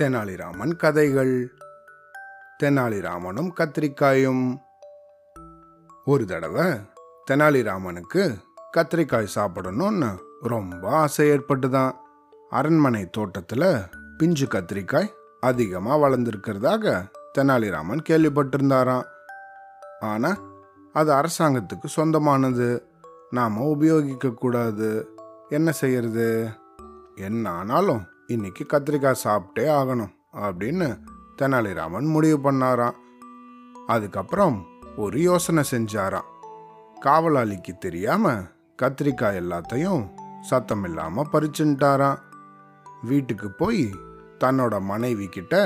தெனாலிராமன் கதைகள். தெனாலிராமனும் கத்திரிக்காயும். ஒரு தடவை தெனாலிராமனுக்கு கத்திரிக்காய் சாப்பிடணும்னு ரொம்ப ஆசை ஏற்பட்டுதான். அரண்மனை தோட்டத்தில் பிஞ்சு கத்திரிக்காய் அதிகமாக வளர்ந்துருக்கிறதாக தெனாலிராமன் கேள்விப்பட்டிருந்தாராம். ஆனால் அது அரசாங்கத்துக்கு சொந்தமானது. நாம் உபயோகிக்கக்கூடாது. என்ன செய்யறது? என்ன ஆனாலும் இன்னைக்கு கத்திரிக்காய் சாப்பிட்டே ஆகணும் அப்படின்னு தெனாலிராமன் முடிவு பண்ணாராம். அதுக்கப்புறம் ஒரு யோசனை செஞ்சாராம். காவலாளிக்கு தெரியாம கத்திரிக்காய் எல்லாத்தையும் சத்தம் இல்லாம பறிச்சுட்டாராம். வீட்டுக்கு போய் தன்னோட மனைவி கிட்ட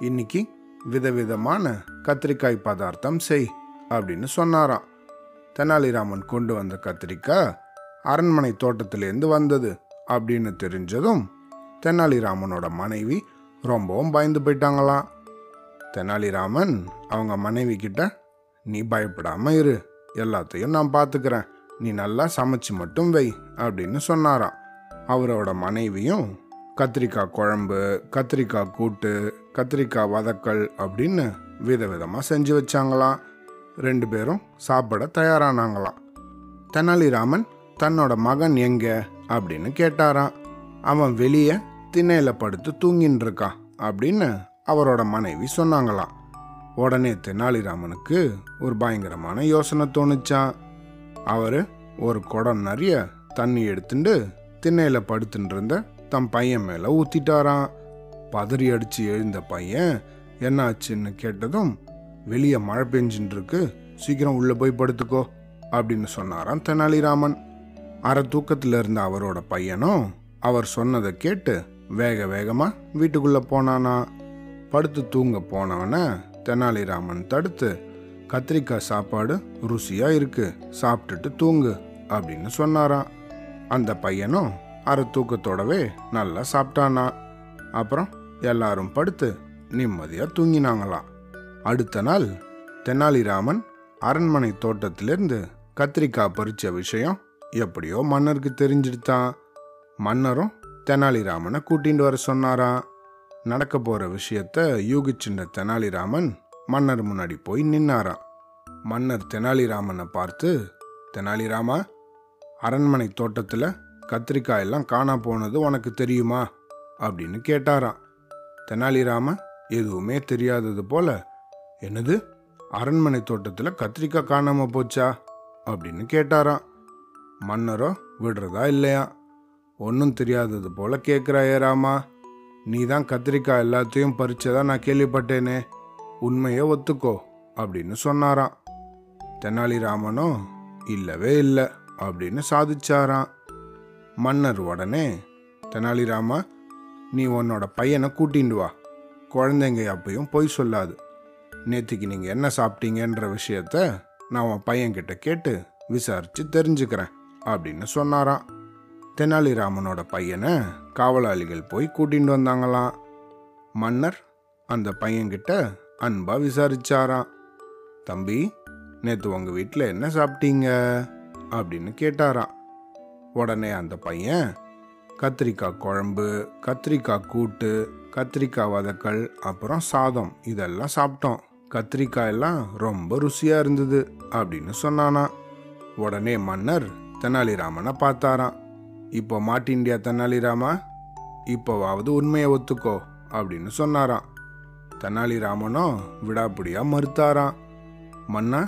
இன்னைக்கு விதவிதமான கத்திரிக்காய் பதார்த்தம் செய் அப்படின்னு சொன்னாராம். தெனாலிராமன் கொண்டு வந்த கத்திரிக்காய் அரண்மனை தோட்டத்திலேருந்து வந்தது அப்படின்னு தெரிஞ்சதும் தெனாலிராமனோட மனைவி ரொம்பவும் பயந்து போயிட்டாங்களாம் தெனாலிராமன் அவங்க மனைவி கிட்ட நீ பயப்படாம இரு. எல்லாத்தையும் நான் பார்த்துக்கிறேன் நீ நல்லா சமைச்சு மட்டும் வை அப்படின்னு சொன்னாராம். அவரோட மனைவியும் கத்திரிக்காய் குழம்பு கத்திரிக்காய் கூட்டு கத்திரிக்காய் வதக்கல் அப்படின்னு விதவிதமாக செஞ்சு வச்சாங்களாம். ரெண்டு பேரும் சாப்பிட தயாரானாங்களாம். தெனாலிராமன் தன்னோட மகன் எங்க? அப்படின்னு கேட்டாராம். அவன் வெளியே திண்ணையில் படுத்து தூங்கின்னு இருக்கான் அப்படின்னு அவரோட மனைவி சொன்னாங்களாம். உடனே தெனாலிராமனுக்கு ஒரு பயங்கரமான யோசனை தோணுச்சான் அவர் ஒரு குடம் நிறைய தண்ணி எடுத்துட்டு திண்ணையில் படுத்துட்டு இருந்த தம் பையன் மேலே ஊத்திட்டாராம். பதறி அடித்து எழுந்த பையன் என்னாச்சுன்னு கேட்டதும் வெளியே மழை பெஞ்சுட்டு இருக்கு சீக்கிரம் உள்ளே போய் படுத்துக்கோ அப்படின்னு சொன்னாராம் தெனாலிராமன். அரை தூக்கத்தில் இருந்த அவரோட பையனும் அவர் சொன்னதை கேட்டு வேக வேகமாக வீட்டுக்குள்ளே போனானா. படுத்து தூங்க போனவனை தெனாலிராமன் தடுத்து கத்திரிக்காய் சாப்பாடு ருசியாக இருக்கு சாப்பிட்டுட்டு தூங்கு அப்படின்னு சொன்னாராம். அந்த பையனும் அரை தூக்கத்தோடவே நல்லா சாப்பிட்டானா. அப்புறம் எல்லாரும் படுத்து நிம்மதியாக தூங்கினாங்களாம். அடுத்த நாள் தெனாலிராமன் அரண்மனை தோட்டத்திலிருந்து கத்திரிக்காய் பறித்த விஷயம் எப்படியோ மன்னருக்கு தெரிஞ்சிடுத்தான். மன்னரும் தெனாலிராமனை கூட்டிகிட்டு வர சொன்னாராம். நடக்க போகிற விஷயத்த யூகிச்சின்ற தெனாலிராமன் மன்னர் முன்னாடி போய் நின்னாராம். மன்னர் தெனாலிராமனை பார்த்து தெனாலிராமா அரண்மனை தோட்டத்தில் கத்திரிக்காய் எல்லாம் காணா போனது உனக்கு தெரியுமா? அப்படின்னு கேட்டாராம். தெனாலிராமன் எதுவுமே தெரியாதது போல என்னது அரண்மனை தோட்டத்தில் கத்திரிக்காய் காணாமல் போச்சா? அப்படின்னு கேட்டாராம். மன்னரோ விடுறதா இல்லையா? ஒன்றும் தெரியாதது போல கேட்குறாயே ராமா. நீ தான் கத்திரிக்காய் எல்லாத்தையும் பறிச்சதா நான் கேள்விப்பட்டேனே. உண்மையை ஒத்துக்கோ அப்படின்னு சொன்னாராம். தெனாலிராமனோ இல்லவே இல்லை அப்படின்னு சாதிச்சாராம். மன்னர் உடனே தெனாலிராமா நீ உன்னோட பையனை கூட்டிண்டு வா. குழந்தைங்க அப்பயும் பொய் சொல்லாது. நேற்றுக்கு நீங்கள் என்ன சாப்பிட்டீங்கன்ற விஷயத்த நான் உன் பையன்கிட்ட கேட்டு விசாரித்து தெரிஞ்சுக்கிறேன் அப்படின்னு சொன்னாராம். தெனாலிராமனோட பையனை காவலாளிகள் போய் கூட்டிகிட்டு வந்தாங்களாம். மன்னர் அந்த பையன்கிட்ட அன்பா விசாரிச்சாராம். தம்பி நேற்று உங்கள் வீட்டில் என்ன சாப்பிட்டீங்க? அப்படின்னு கேட்டாராம். உடனே அந்த பையன் கத்திரிக்காய் குழம்பு கத்திரிக்காய் கூட்டு கத்திரிக்காய் வதக்கல் அப்புறம் சாதம் இதெல்லாம் சாப்பிட்டோம். கத்திரிக்காய் எல்லாம் ரொம்ப ருசியாக இருந்தது அப்படின்னு சொன்னானா உடனே மன்னர் தெனாலிராமனை பார்த்தாராம். இப்போ மாட்டிண்டியா தெனாலிராமா இப்போவாவது உண்மையை ஒத்துக்கோ அப்படின்னு சொன்னாராம். தெனாலிராமனோ விடாப்பிடியா மறுத்தாராம். மன்னா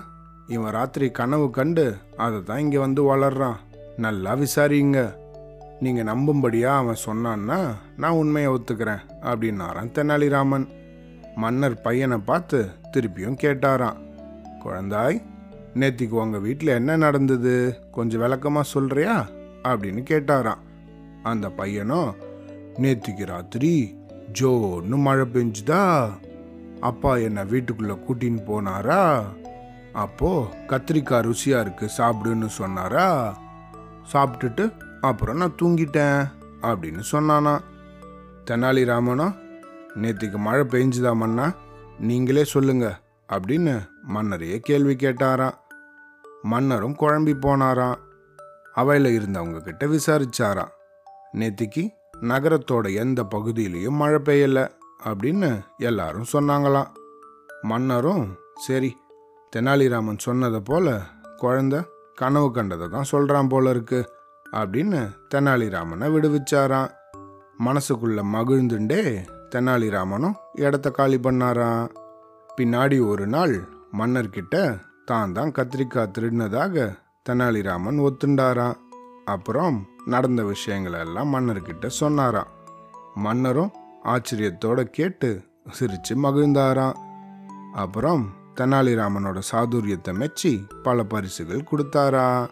இவன் ராத்திரி கனவு கண்டு அதை தான் இங்கே வந்து வளர்றான். நல்லா விசாரிங்க. நீங்கள் நம்பும்படியா அவன் சொன்னான்னா நான் உண்மையை ஒத்துக்கிறேன் அப்படின்னாரான் தெனாலிராமன் மன்னர் பையனை பார்த்து திருப்பியும் கேட்டாராம். குழந்தாய் நேத்திக்கு உங்கள் வீட்டில் என்ன நடந்தது? கொஞ்சம் விளக்கமாக சொல்கிறியா அப்படின்னு கேட்டாராம். அந்த பையனும் நேற்றுக்கு ராத்திரி ஜோன்னு மழை பெஞ்சுதா? அப்பா என்னை வீட்டுக்குள்ளே கூட்டின்னு போனாரா? அப்போது கத்திரிக்காய் ருசியாக இருக்கு சாப்பிடுன்னு சொன்னாரா? சாப்பிட்டுட்டு அப்புறம் நான் தூங்கிட்டேன் அப்படின்னு சொன்னானா தெனாலிராமனோ நேற்றுக்கு மழை பெஞ்சுதா மன்னா? நீங்களே சொல்லுங்க அப்படின்னு மன்னரையே கேள்வி கேட்டாராம். மன்னரும் குழம்பி போனாராம். அவையில் இருந்தவங்க கிட்ட விசாரிச்சாராம். நேத்திக்கு நகரத்தோட எந்த பகுதியிலையும் மழை பெய்யலை அப்படின்னு எல்லாரும் சொன்னாங்களாம். மன்னரும் சரி தெனாலிராமன் சொன்னதை போல குழந்த கனவு கண்டதை தான் சொல்கிறான் போல இருக்கு அப்படின்னு தெனாலிராமனை விடுவிச்சாராம். மனசுக்குள்ள மகிழ்ந்துண்டே தெனாலிராமனும் இடத்த காலி பண்ணாராம். பின்னாடி ஒரு நாள் மன்னர்கிட்ட தான் தான் கத்திரிக்காய் திருடினதாக தெனாலிராமன் ஒத்துண்டாராம். அப்புறம் நடந்த விஷயங்களெல்லாம் மன்னர்கிட்ட சொன்னாராம். மன்னரும் ஆச்சரியத்தோட கேட்டு சிரித்து மகிழ்ந்தாராம். அப்புறம் தெனாலிராமனோட சாதுரியத்தை மெச்சி பல பரிசுகள் கொடுத்தாரா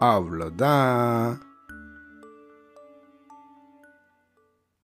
அவ்வளோதான்